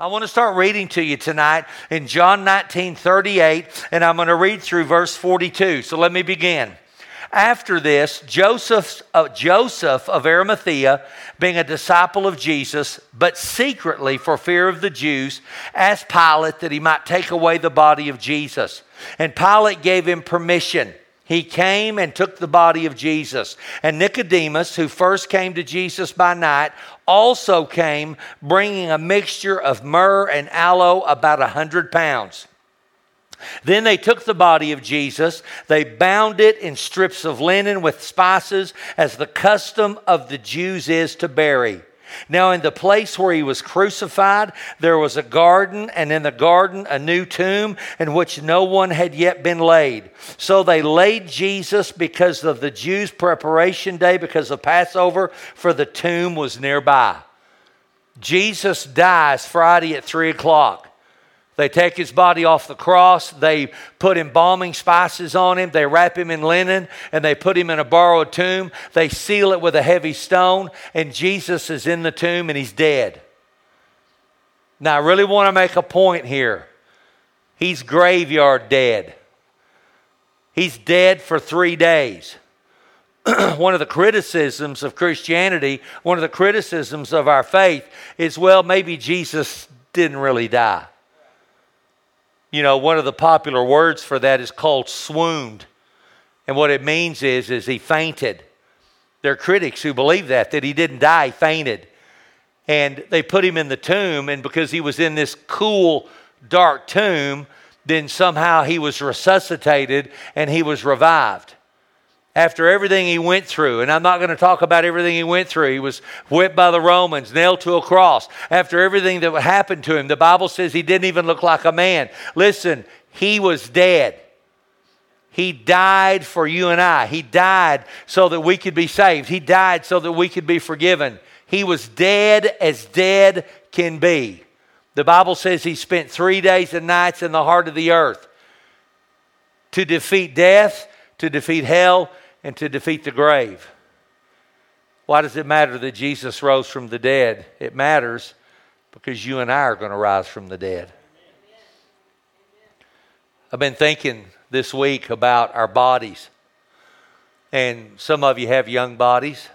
I want to start reading to you tonight in John 19 38, and I'm going to read through verse 42. So let me begin. After this, Joseph, uh, Joseph of Arimathea, being a disciple of Jesus, but secretly for fear of the Jews, asked Pilate that he might take away the body of Jesus. And Pilate gave him permission he came and took the body of Jesus. And Nicodemus, who first came to Jesus by night, also came bringing a mixture of myrrh and aloe, about a hundred pounds. Then they took the body of Jesus, they bound it in strips of linen with spices, as the custom of the Jews is to bury. Now, in the place where he was crucified, there was a garden, and in the garden, a new tomb in which no one had yet been laid. So they laid Jesus because of the Jews' preparation day, because of Passover, for the tomb was nearby. Jesus dies Friday at 3 o'clock. They take his body off the cross. They put embalming spices on him. They wrap him in linen and they put him in a borrowed tomb. They seal it with a heavy stone, and Jesus is in the tomb and he's dead. Now, I really want to make a point here. He's graveyard dead. He's dead for three days. one of the criticisms of Christianity, one of the criticisms of our faith is well, maybe Jesus didn't really die. You know, one of the popular words for that is called swooned. And what it means is, is he fainted. There are critics who believe that, that he didn't die, he fainted. And they put him in the tomb, and because he was in this cool, dark tomb, then somehow he was resuscitated and he was revived after everything he went through, and I'm not going to talk about everything he went through. He was whipped by the Romans, nailed to a cross. After everything that happened to him, the Bible says he didn't even look like a man. Listen, he was dead. He died for you and I. He died so that we could be saved. He died so that we could be forgiven. He was dead as dead can be. The Bible says he spent three days and nights in the heart of the earth to defeat death, to defeat hell, and to defeat the grave. Why does it matter that Jesus rose from the dead? It matters because you and I are going to rise from the dead. I've been thinking this week about our bodies. And some of you have young bodies,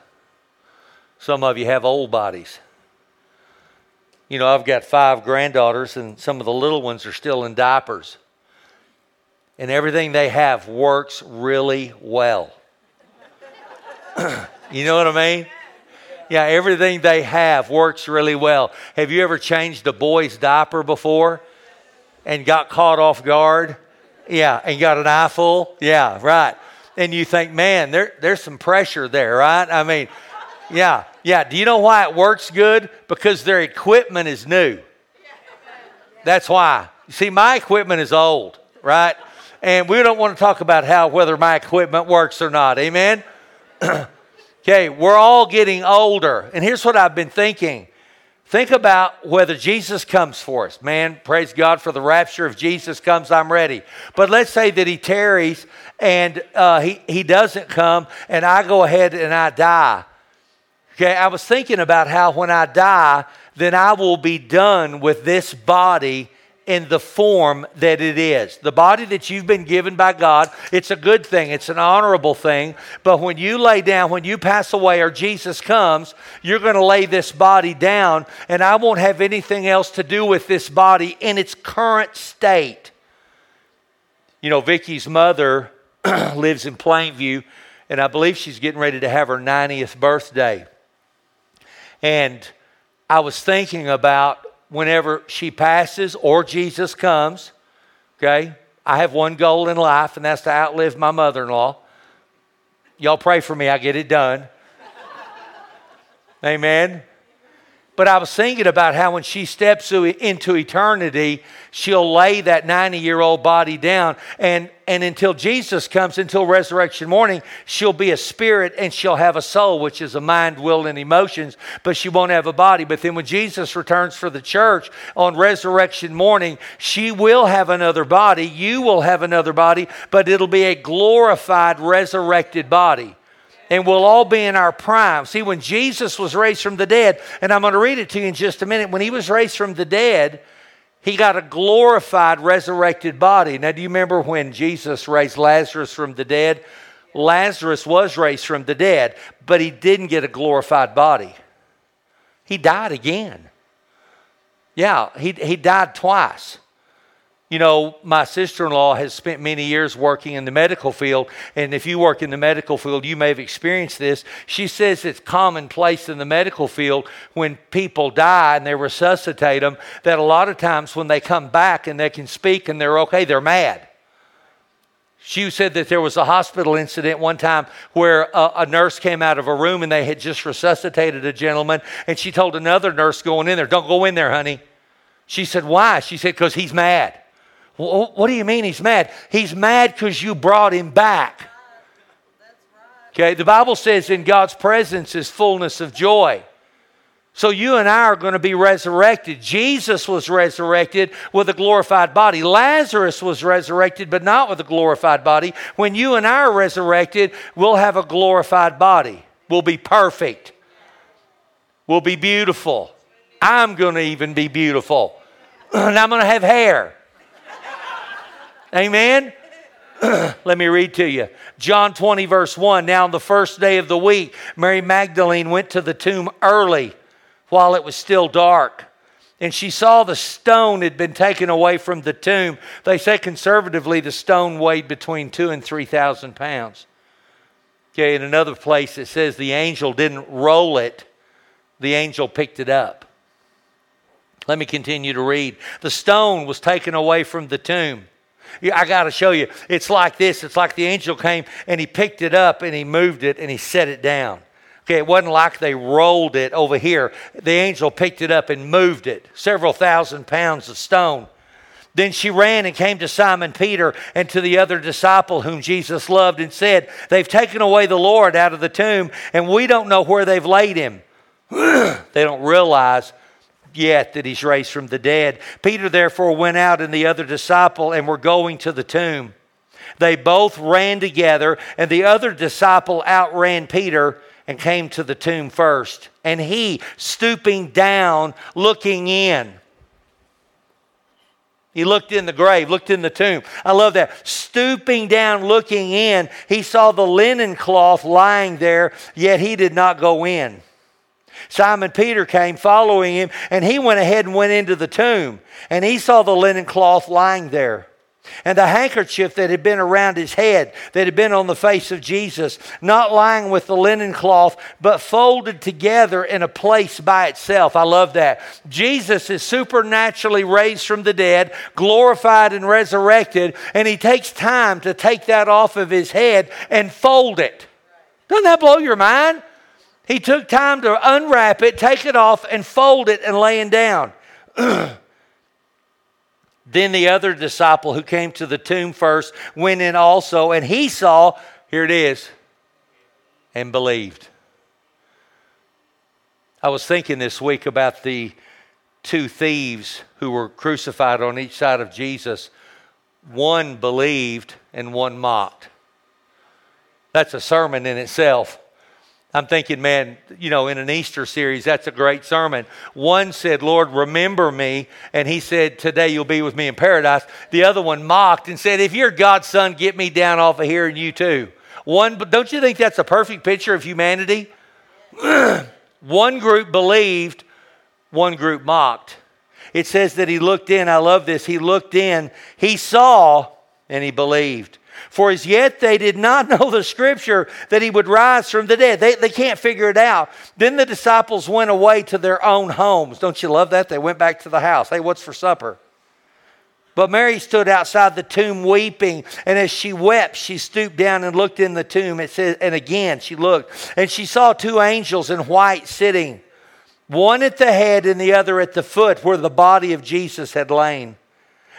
some of you have old bodies. You know, I've got five granddaughters, and some of the little ones are still in diapers. And everything they have works really well. you know what I mean? Yeah, everything they have works really well. Have you ever changed a boy's diaper before and got caught off guard? Yeah, and got an eye full? Yeah, right. And you think, man, there, there's some pressure there, right? I mean, yeah, yeah. Do you know why it works good? Because their equipment is new. That's why. You see, my equipment is old, right? And we don't want to talk about how whether my equipment works or not. Amen? okay, we're all getting older. And here's what I've been thinking think about whether Jesus comes for us. Man, praise God for the rapture. If Jesus comes, I'm ready. But let's say that he tarries and uh, he, he doesn't come, and I go ahead and I die. Okay, I was thinking about how when I die, then I will be done with this body in the form that it is. The body that you've been given by God, it's a good thing, it's an honorable thing. But when you lay down, when you pass away or Jesus comes, you're going to lay this body down, and I won't have anything else to do with this body in its current state. You know, Vicky's mother lives in Plainview, and I believe she's getting ready to have her 90th birthday. And I was thinking about whenever she passes or Jesus comes, okay, I have one goal in life, and that's to outlive my mother in law. Y'all pray for me, I get it done. Amen. But I was thinking about how when she steps into eternity, she'll lay that 90 year old body down. And, and until Jesus comes, until resurrection morning, she'll be a spirit and she'll have a soul, which is a mind, will, and emotions, but she won't have a body. But then when Jesus returns for the church on resurrection morning, she will have another body. You will have another body, but it'll be a glorified, resurrected body. And we'll all be in our prime. See, when Jesus was raised from the dead, and I'm going to read it to you in just a minute, when he was raised from the dead, he got a glorified, resurrected body. Now, do you remember when Jesus raised Lazarus from the dead? Lazarus was raised from the dead, but he didn't get a glorified body. He died again. Yeah, he, he died twice. You know, my sister in law has spent many years working in the medical field, and if you work in the medical field, you may have experienced this. She says it's commonplace in the medical field when people die and they resuscitate them that a lot of times when they come back and they can speak and they're okay, they're mad. She said that there was a hospital incident one time where a, a, nurse came out of a room and they had just resuscitated a gentleman, and she told another nurse going in there, Don't go in there, honey. She said, Why? She said, Because he's mad. What do you mean he's mad? He's mad because you brought him back. Okay, the Bible says in God's presence is fullness of joy. So you and I are going to be resurrected. Jesus was resurrected with a glorified body. Lazarus was resurrected, but not with a glorified body. When you and I are resurrected, we'll have a glorified body. We'll be perfect. We'll be beautiful. I'm going to even be beautiful. and I'm going to have hair. Amen. Let me read to you. John 20, verse 1. Now, on the first day of the week, Mary Magdalene went to the tomb early while it was still dark. And she saw the stone had been taken away from the tomb. They say conservatively the stone weighed between two and three thousand pounds. Okay, in another place it says the angel didn't roll it, the angel picked it up. Let me continue to read. The stone was taken away from the tomb. I got to show you. It's like this. It's like the angel came and he picked it up and he moved it and he set it down. Okay, it wasn't like they rolled it over here. The angel picked it up and moved it, several thousand pounds of stone. Then she ran and came to Simon Peter and to the other disciple whom Jesus loved and said, They've taken away the Lord out of the tomb, and we don't know where they've laid him. they don't realize yet that he's raised from the dead. Peter therefore went out and the other disciple and were going to the tomb. They both ran together, and the other disciple outran Peter and came to the tomb first. And he, stooping down, looking in, he looked in the grave, looked in the tomb. I love that. Stooping down, looking in, he saw the linen cloth lying there, yet he did not go in. Simon Peter came following him, and he went ahead and went into the tomb. And he saw the linen cloth lying there. And the handkerchief that had been around his head, that had been on the face of Jesus, not lying with the linen cloth, but folded together in a place by itself. I love that. Jesus is supernaturally raised from the dead, glorified and resurrected, and he takes time to take that off of his head and fold it. Doesn't that blow your mind? He took time to unwrap it, take it off, and fold it and laying down. then the other disciple who came to the tomb first went in also, and he saw, here it is, and believed. I was thinking this week about the two thieves who were crucified on each side of Jesus. One believed and one mocked. That's a sermon in itself. I'm thinking, man, you know, in an Easter series, that's a great sermon. One said, Lord, remember me. And he said, Today you'll be with me in paradise. The other one mocked and said, If you're God's son, get me down off of here and you too. One, don't you think that's a perfect picture of humanity? one group believed, one group mocked. It says that he looked in. I love this. He looked in, he saw, and he believed. For as yet they did not know the scripture that he would rise from the dead. They, they can't figure it out. Then the disciples went away to their own homes. Don't you love that? They went back to the house. Hey, what's for supper? But Mary stood outside the tomb weeping, and as she wept, she stooped down and looked in the tomb. It says, and again she looked, and she saw two angels in white sitting, one at the head and the other at the foot where the body of Jesus had lain.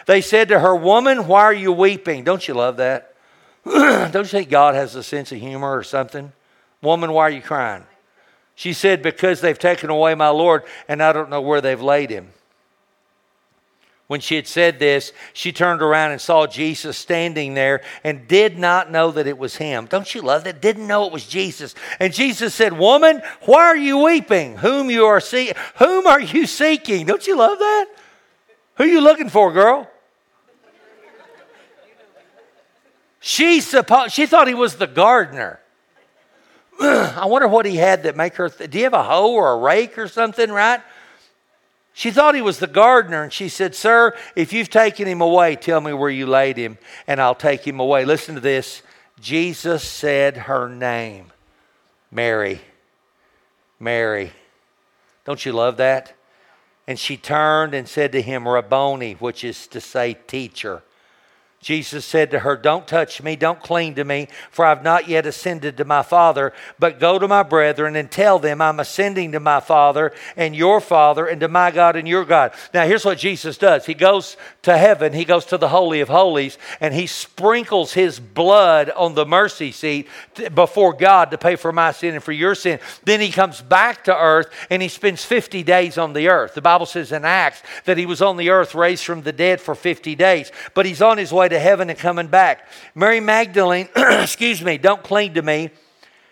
They said to her, Woman, why are you weeping? Don't you love that? Don't you think God has a sense of humor or something? Woman, why are you crying? She said, Because they've taken away my Lord, and I don't know where they've laid him. When she had said this, she turned around and saw Jesus standing there and did not know that it was him. Don't you love that? Didn't know it was Jesus. And Jesus said, Woman, why are you weeping? Whom you are seeking? Whom are you seeking? Don't you love that? Who are you looking for, girl? She, suppo- she thought he was the gardener. I wonder what he had that make her. Th- Do you have a hoe or a rake or something, right? She thought he was the gardener, and she said, Sir, if you've taken him away, tell me where you laid him, and I'll take him away. Listen to this. Jesus said her name Mary. Mary. Don't you love that? And she turned and said to him, Rabboni, which is to say, teacher. Jesus said to her, Don't touch me, don't cling to me, for I've not yet ascended to my Father, but go to my brethren and tell them I'm ascending to my Father and your Father and to my God and your God. Now, here's what Jesus does He goes to heaven, He goes to the Holy of Holies, and He sprinkles His blood on the mercy seat before God to pay for my sin and for your sin. Then He comes back to earth and He spends 50 days on the earth. The Bible says in Acts that He was on the earth raised from the dead for 50 days, but He's on His way to to heaven and coming back. Mary Magdalene, excuse me, don't cling to me.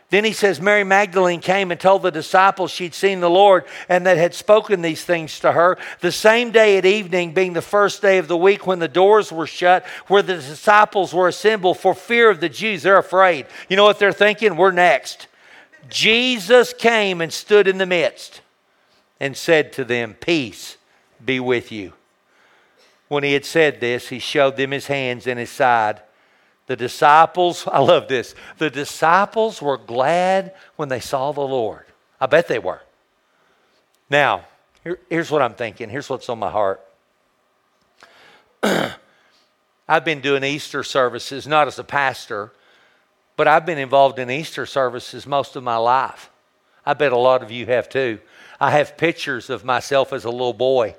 Then he says, Mary Magdalene came and told the disciples she'd seen the Lord and that had spoken these things to her. The same day at evening, being the first day of the week when the doors were shut, where the disciples were assembled for fear of the Jews, they're afraid. You know what they're thinking? We're next. Jesus came and stood in the midst and said to them, Peace be with you. When he had said this, he showed them his hands and his side. The disciples, I love this, the disciples were glad when they saw the Lord. I bet they were. Now, here, here's what I'm thinking. Here's what's on my heart. I've been doing Easter services, not as a pastor, but I've been involved in Easter services most of my life. I bet a lot of you have too. I have pictures of myself as a little boy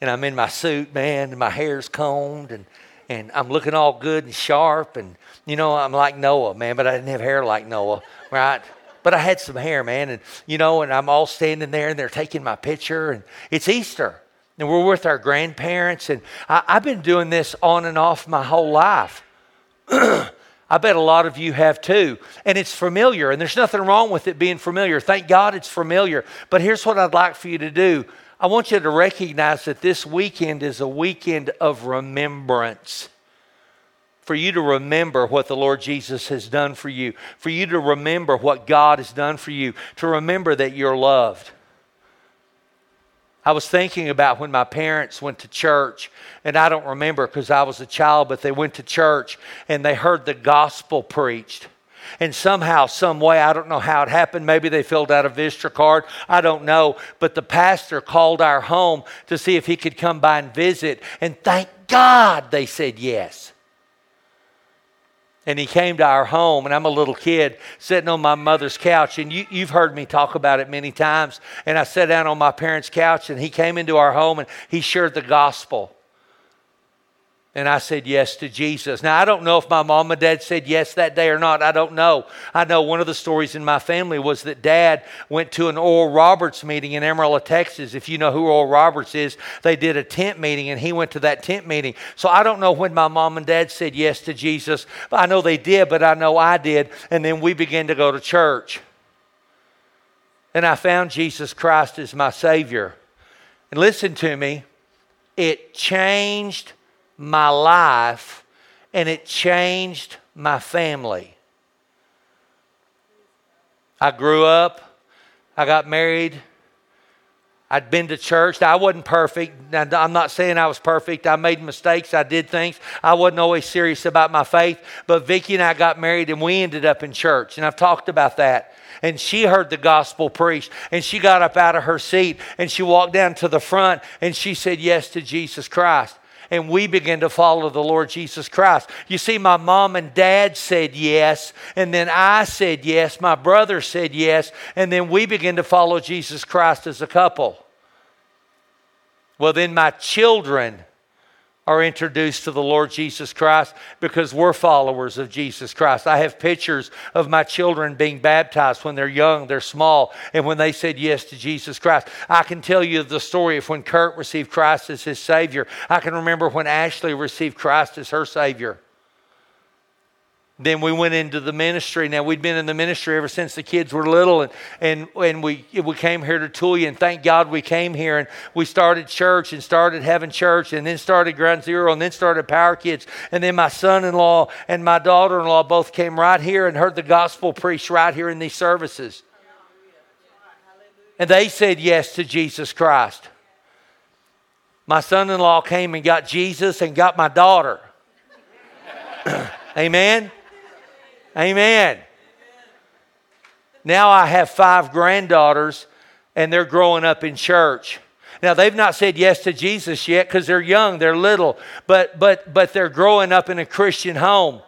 and I'm in my suit, man, and my hair's combed, and, and I'm looking all good and sharp, and you know, I'm like Noah, man, but I didn't have hair like Noah, right? But I had some hair, man, and you know, and I'm all standing there, and they're taking my picture, and it's Easter, and we're with our grandparents, and I, I've been doing this on and off my whole life. I bet a lot of you have too. And it's familiar, and there's nothing wrong with it being familiar. Thank God it's familiar. But here's what I'd like for you to do I want you to recognize that this weekend is a weekend of remembrance. For you to remember what the Lord Jesus has done for you, for you to remember what God has done for you, to remember that you're loved. I was thinking about when my parents went to church, and I don't remember because I was a child, but they went to church and they heard the gospel preached. And somehow, some way, I don't know how it happened. Maybe they filled out a visitor card. I don't know. But the pastor called our home to see if he could come by and visit. And thank God they said yes. And he came to our home, and I'm a little kid sitting on my mother's couch. And you, you've heard me talk about it many times. And I sat down on my parents' couch, and he came into our home and he shared the gospel and I said yes to Jesus. Now, I don't know if my mom and dad said yes that day or not. I don't know. I know one of the stories in my family was that dad went to an Oral Roberts meeting in Amarillo, Texas. If you know who Oral Roberts is, they did a tent meeting and he went to that tent meeting. So I don't know when my mom and dad said yes to Jesus. I know they did, but I know I did. And then we began to go to church. And I found Jesus Christ as my Savior. And listen to me, it changed my life and it changed my family. I grew up, I got married, I'd been to church. I wasn't perfect. I'm not saying I was perfect. I made mistakes. I did things. I wasn't always serious about my faith. But Vicki and I got married and we ended up in church. And I've talked about that. And she heard the gospel preached. And she got up out of her seat and she walked down to the front and she said yes to Jesus Christ and we began to follow the Lord Jesus Christ. You see, my mom and dad said yes, and then I said yes, my brother said yes, and then we began to follow Jesus Christ as a couple. Well, then my children are introduced to the Lord Jesus Christ because we're followers of Jesus Christ. I have pictures of my children being baptized when they're young, they're small, and when they said yes to Jesus Christ. I can tell you the story of when Kurt received Christ as his Savior. I can remember when Ashley received Christ as her Savior. Then we went into the ministry. Now we'd been in the ministry ever since the kids were little, and and and we we came here to Tulia, and thank God we came here, and we started church, and started having church, and then started Ground Zero, and then started Power Kids, and then my son-in-law and my daughter-in-law both came right here and heard the gospel preached right here in these services, and they said yes to Jesus Christ. My son-in-law came and got Jesus and got my daughter. Amen. Amen. Now I have five granddaughters, and they're growing up in church. Now they've not said yes to Jesus yet because they're young, they're little, but but but they're growing up in a Christian home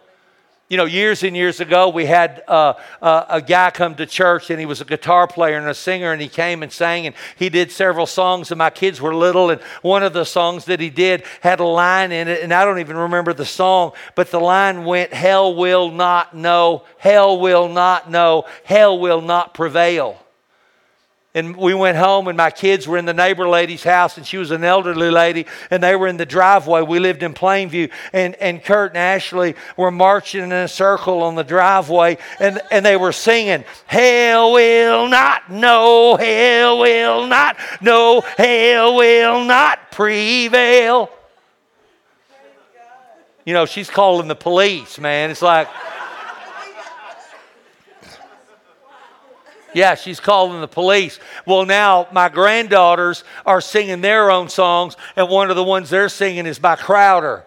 you know, years and years ago, we had uh, uh, a guy come to church and he was a guitar player and a singer, and he came and sang and he did several songs. And my kids were little, and one of the songs that he did had a line in it, and I don't even remember the song, but the line went, Hell will not know, hell will not know, hell will not prevail. And we went home, and my kids were in the neighbor lady's house, and she was an elderly lady, and they were in the driveway. We lived in Plainview, and, and Kurt and Ashley were marching in a circle on the driveway, and, and they were singing, Hell will not, no, hell will not, no, hell will not prevail. You know, she's calling the police, man. It's like, Yeah, she's calling the police. Well, now my granddaughters are singing their own songs, and one of the ones they're singing is by Crowder.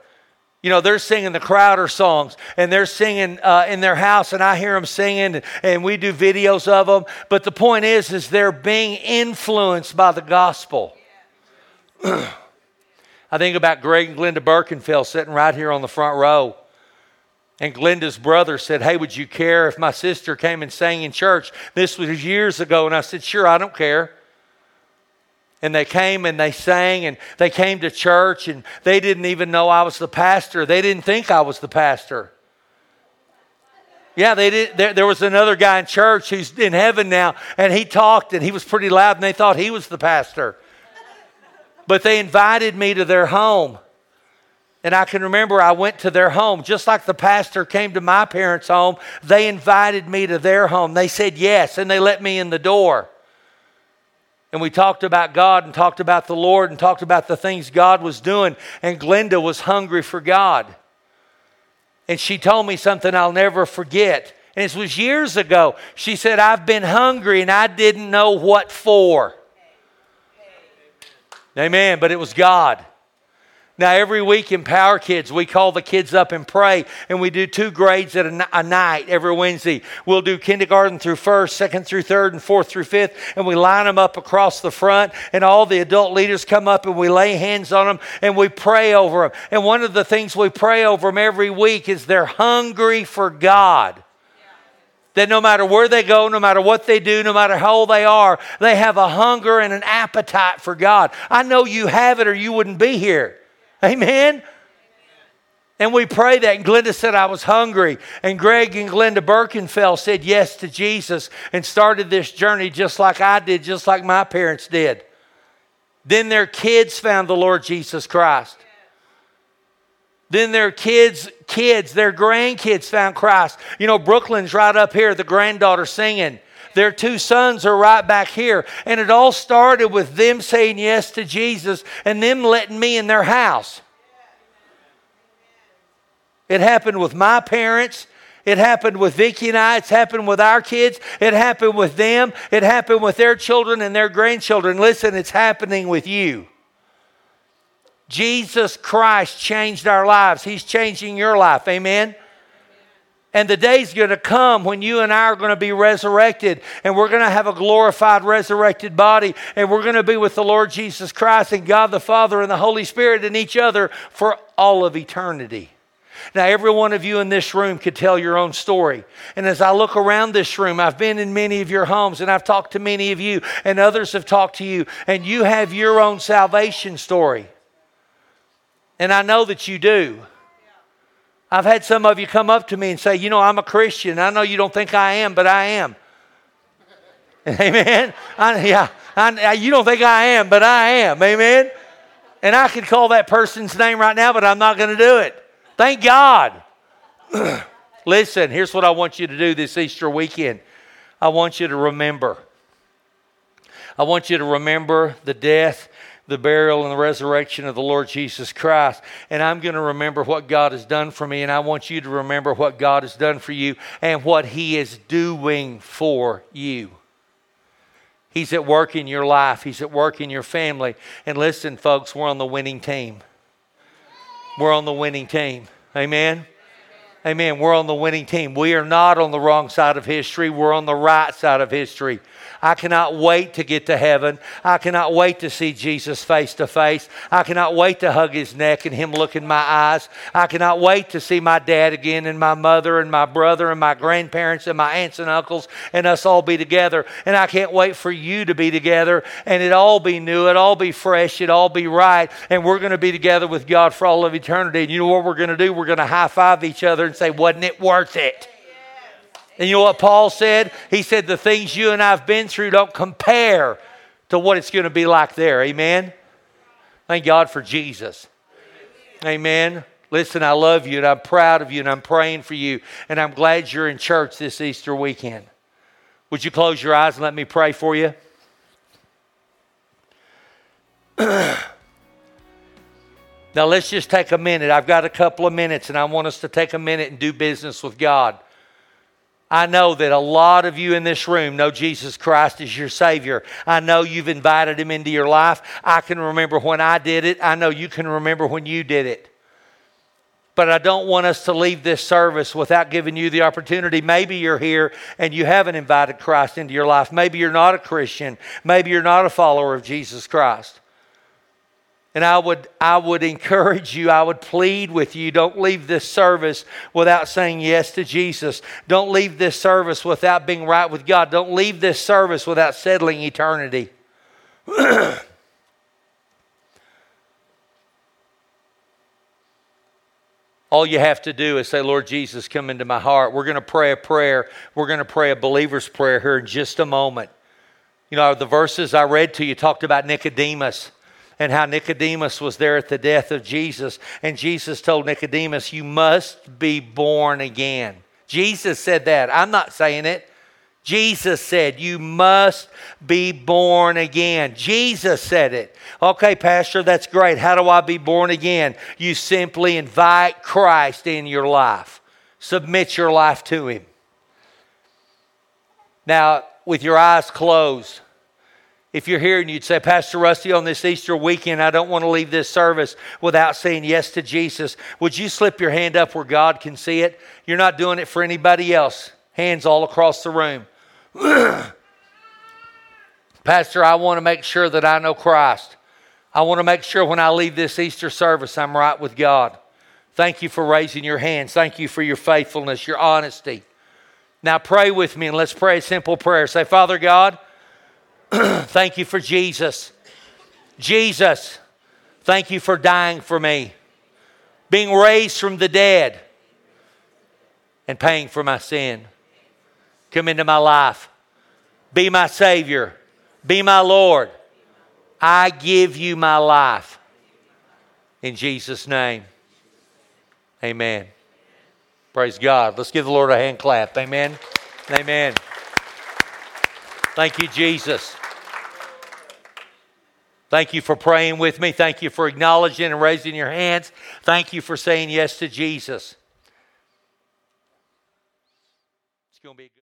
You know, they're singing the Crowder songs, and they're singing uh, in their house, and I hear them singing, and, we do videos of them. But the point is, is they're being influenced by the gospel. I think about Greg and Glenda Birkenfeld sitting right here on the front row. And Glenda's brother said, Hey, would you care if my sister came and sang in church? This was years ago. And I said, Sure, I don't care. And they came and they sang and they came to church and they didn't even know I was the pastor. They didn't think I was the pastor. Yeah, they did. There, there was another guy in church who's in heaven now, and he talked and he was pretty loud, and they thought he was the pastor. But they invited me to their home. And I can remember I went to their home, just like the pastor came to my parents' home. They invited me to their home. They said yes, and they let me in the door. And we talked about God and talked about the Lord and talked about the things God was doing. And Glenda was hungry for God. And she told me something I'll never forget. And this was years ago. She said, I've been hungry and I didn't know what for. Amen. But it was God. Now, every week in Power Kids, we call the kids up and pray, and we do two grades at a, night every Wednesday. We'll do kindergarten through first, second through third, and fourth through fifth, and we line them up across the front, and all the adult leaders come up and we lay hands on them and we pray over them. And one of the things we pray over them every week is they're hungry for God. That no matter where they go, no matter what they do, no matter how old they are, they have a hunger and an appetite for God. I know you have it or you wouldn't be here. Amen? And we pray that. And Glenda said, I was hungry. And Greg and Glenda Birkenfeld said yes to Jesus and started this journey just like I did, just like my parents did. Then their kids found the Lord Jesus Christ. Then their kids, kids, their grandkids found Christ. You know, Brooklyn's right up here, the granddaughter singing. Their two sons are right back here. And it all started with them saying yes to Jesus and them letting me in their house. It happened with my parents. It happened with Vicki and I. It's happened with our kids. It happened with them. It happened with their children and their grandchildren. Listen, it's happening with you. Jesus Christ changed our lives. He's changing your life. Amen. And the day's going to come when you and I are going to be resurrected and we're going to have a glorified, resurrected body and we're going to be with the Lord Jesus Christ and God the Father and the Holy Spirit and each other for all of eternity. Now, every one of you in this room could tell your own story. And as I look around this room, I've been in many of your homes and I've talked to many of you, and others have talked to you, and you have your own salvation story. And I know that you do. I've had some of you come up to me and say, You know, I'm a Christian. I know you don't think I am, but I am. Amen. I, yeah, I, you don't think I am, but I am. Amen. And I could call that person's name right now, but I'm not going to do it. Thank God. Listen, here's what I want you to do this Easter weekend. I want you to remember. I want you to remember the death, the burial, and the resurrection of the Lord Jesus Christ. And I'm going to remember what God has done for me. And I want you to remember what God has done for you and what He is doing for you. He's at work in your life, He's at work in your family. And listen, folks, we're on the winning team. We're on the winning team. Amen. Amen. We're on the winning team. We are not on the wrong side of history. We're on the right side of history. I cannot wait to get to heaven. I cannot wait to see Jesus face to face. I cannot wait to hug his neck and him look in my eyes. I cannot wait to see my dad again and my mother and my brother and my grandparents and my aunts and uncles and us all be together. And I can't wait for you to be together and it all be new, it all be fresh, it all be right. And we're going to be together with God for all of eternity. And you know what we're going to do? We're going to high five each other and say, Wasn't it worth it? And you know what Paul said? He said, The things you and I have been through don't compare to what it's going to be like there. Amen? Thank God for Jesus. Amen. Listen, I love you and I'm proud of you and I'm praying for you and I'm glad you're in church this Easter weekend. Would you close your eyes and let me pray for you? now, let's just take a minute. I've got a couple of minutes and I want us to take a minute and do business with God. I know that a lot of you in this room know Jesus Christ as your Savior. I know you've invited Him into your life. I can remember when I did it. I know you can remember when you did it. But I don't want us to leave this service without giving you the opportunity. Maybe you're here and you haven't invited Christ into your life. Maybe you're not a Christian. Maybe you're not a follower of Jesus Christ. And I would, I would encourage you, I would plead with you don't leave this service without saying yes to Jesus. Don't leave this service without being right with God. Don't leave this service without settling eternity. All you have to do is say, Lord Jesus, come into my heart. We're going to pray a prayer. We're going to pray a believer's prayer here in just a moment. You know, the verses I read to you talked about Nicodemus and how Nicodemus was there at the death of Jesus. And Jesus told Nicodemus, You must be born again. Jesus said that. I'm not saying it. Jesus said, You must be born again. Jesus said it. Okay, Pastor, that's great. How do I be born again? You simply invite Christ in your life, submit your life to Him. Now, with your eyes closed, if you're here and you'd say, Pastor Rusty, on this Easter weekend, I don't want to leave this service without saying yes to Jesus, would you slip your hand up where God can see it? You're not doing it for anybody else. Hands all across the room. Pastor, I want to make sure that I know Christ. I want to make sure when I leave this Easter service, I'm right with God. Thank you for raising your hands. Thank you for your faithfulness, your honesty. Now pray with me and let's pray a simple prayer. Say, Father God, thank you for Jesus. Jesus, thank you for dying for me, being raised from the dead, and paying for my sin. Come into my life. Be my Savior. Be my Lord. I give you my life. In Jesus' name. Amen. Praise God. Let's give the Lord a hand clap. Amen. Amen. Thank you, Jesus. Thank you for praying with me. Thank you for acknowledging and raising your hands. Thank you for saying yes to Jesus. It's going to be